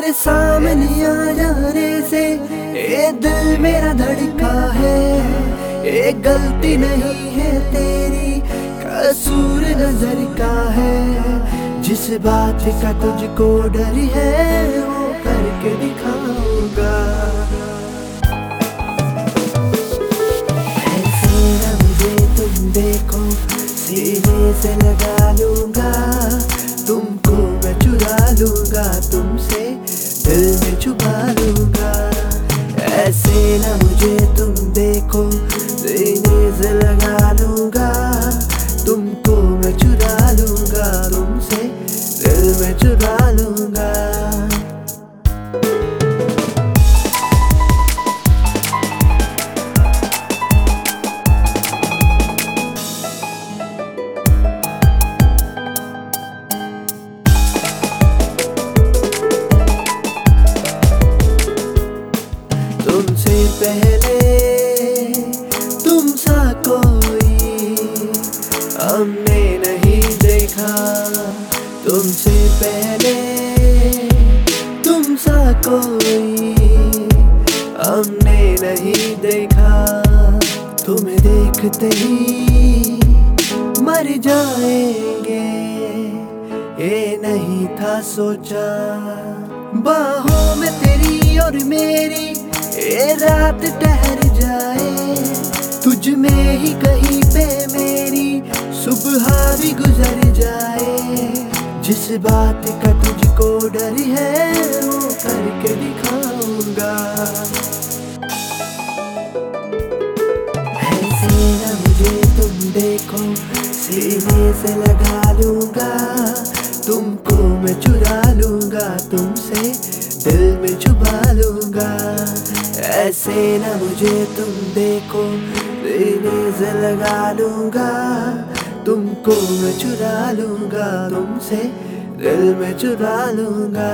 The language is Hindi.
तेरे सामने आ जाने से। ये दिल मेरा धड़का है। ये गलती नहीं है तेरी। कसूर नज़र का है। जिस बात का तुझको डर है, वो करके दिखाऊँगा। तुम देखो, सीने से लगा लूँगा। छुपा लूँगा। ऐसे ना मुझे तुम देखो लगा लूँगा। तुमको मैं चुरा लूँगा, तुमसे दिल में चुरा पहले तुम सा कोई हमने नहीं देखा। तुमसे पहले तुम सा कोई हमने नहीं देखा। तुम्हें देखते ही मर जाएँगे, ये नहीं था सोचा। बाहों में तेरी और मेरी रात ठहर जाए। तुझ में ही कहीं पे मेरी सुबह भी गुजर जाए। जिस बात का तुझको डर है, वो करके दिखाऊँगा। मुझे तुम देखो, सीने से लगा लूँगा। तुमको मैं चुरा लूँगा, तुमसे दिल में छुपा लूँगा। ऐसे न मुझे तुम देखो से लगा लूँगा, तुमको मैं चुरा लूँगा, तुमसे दिल में चुरा लूँगा।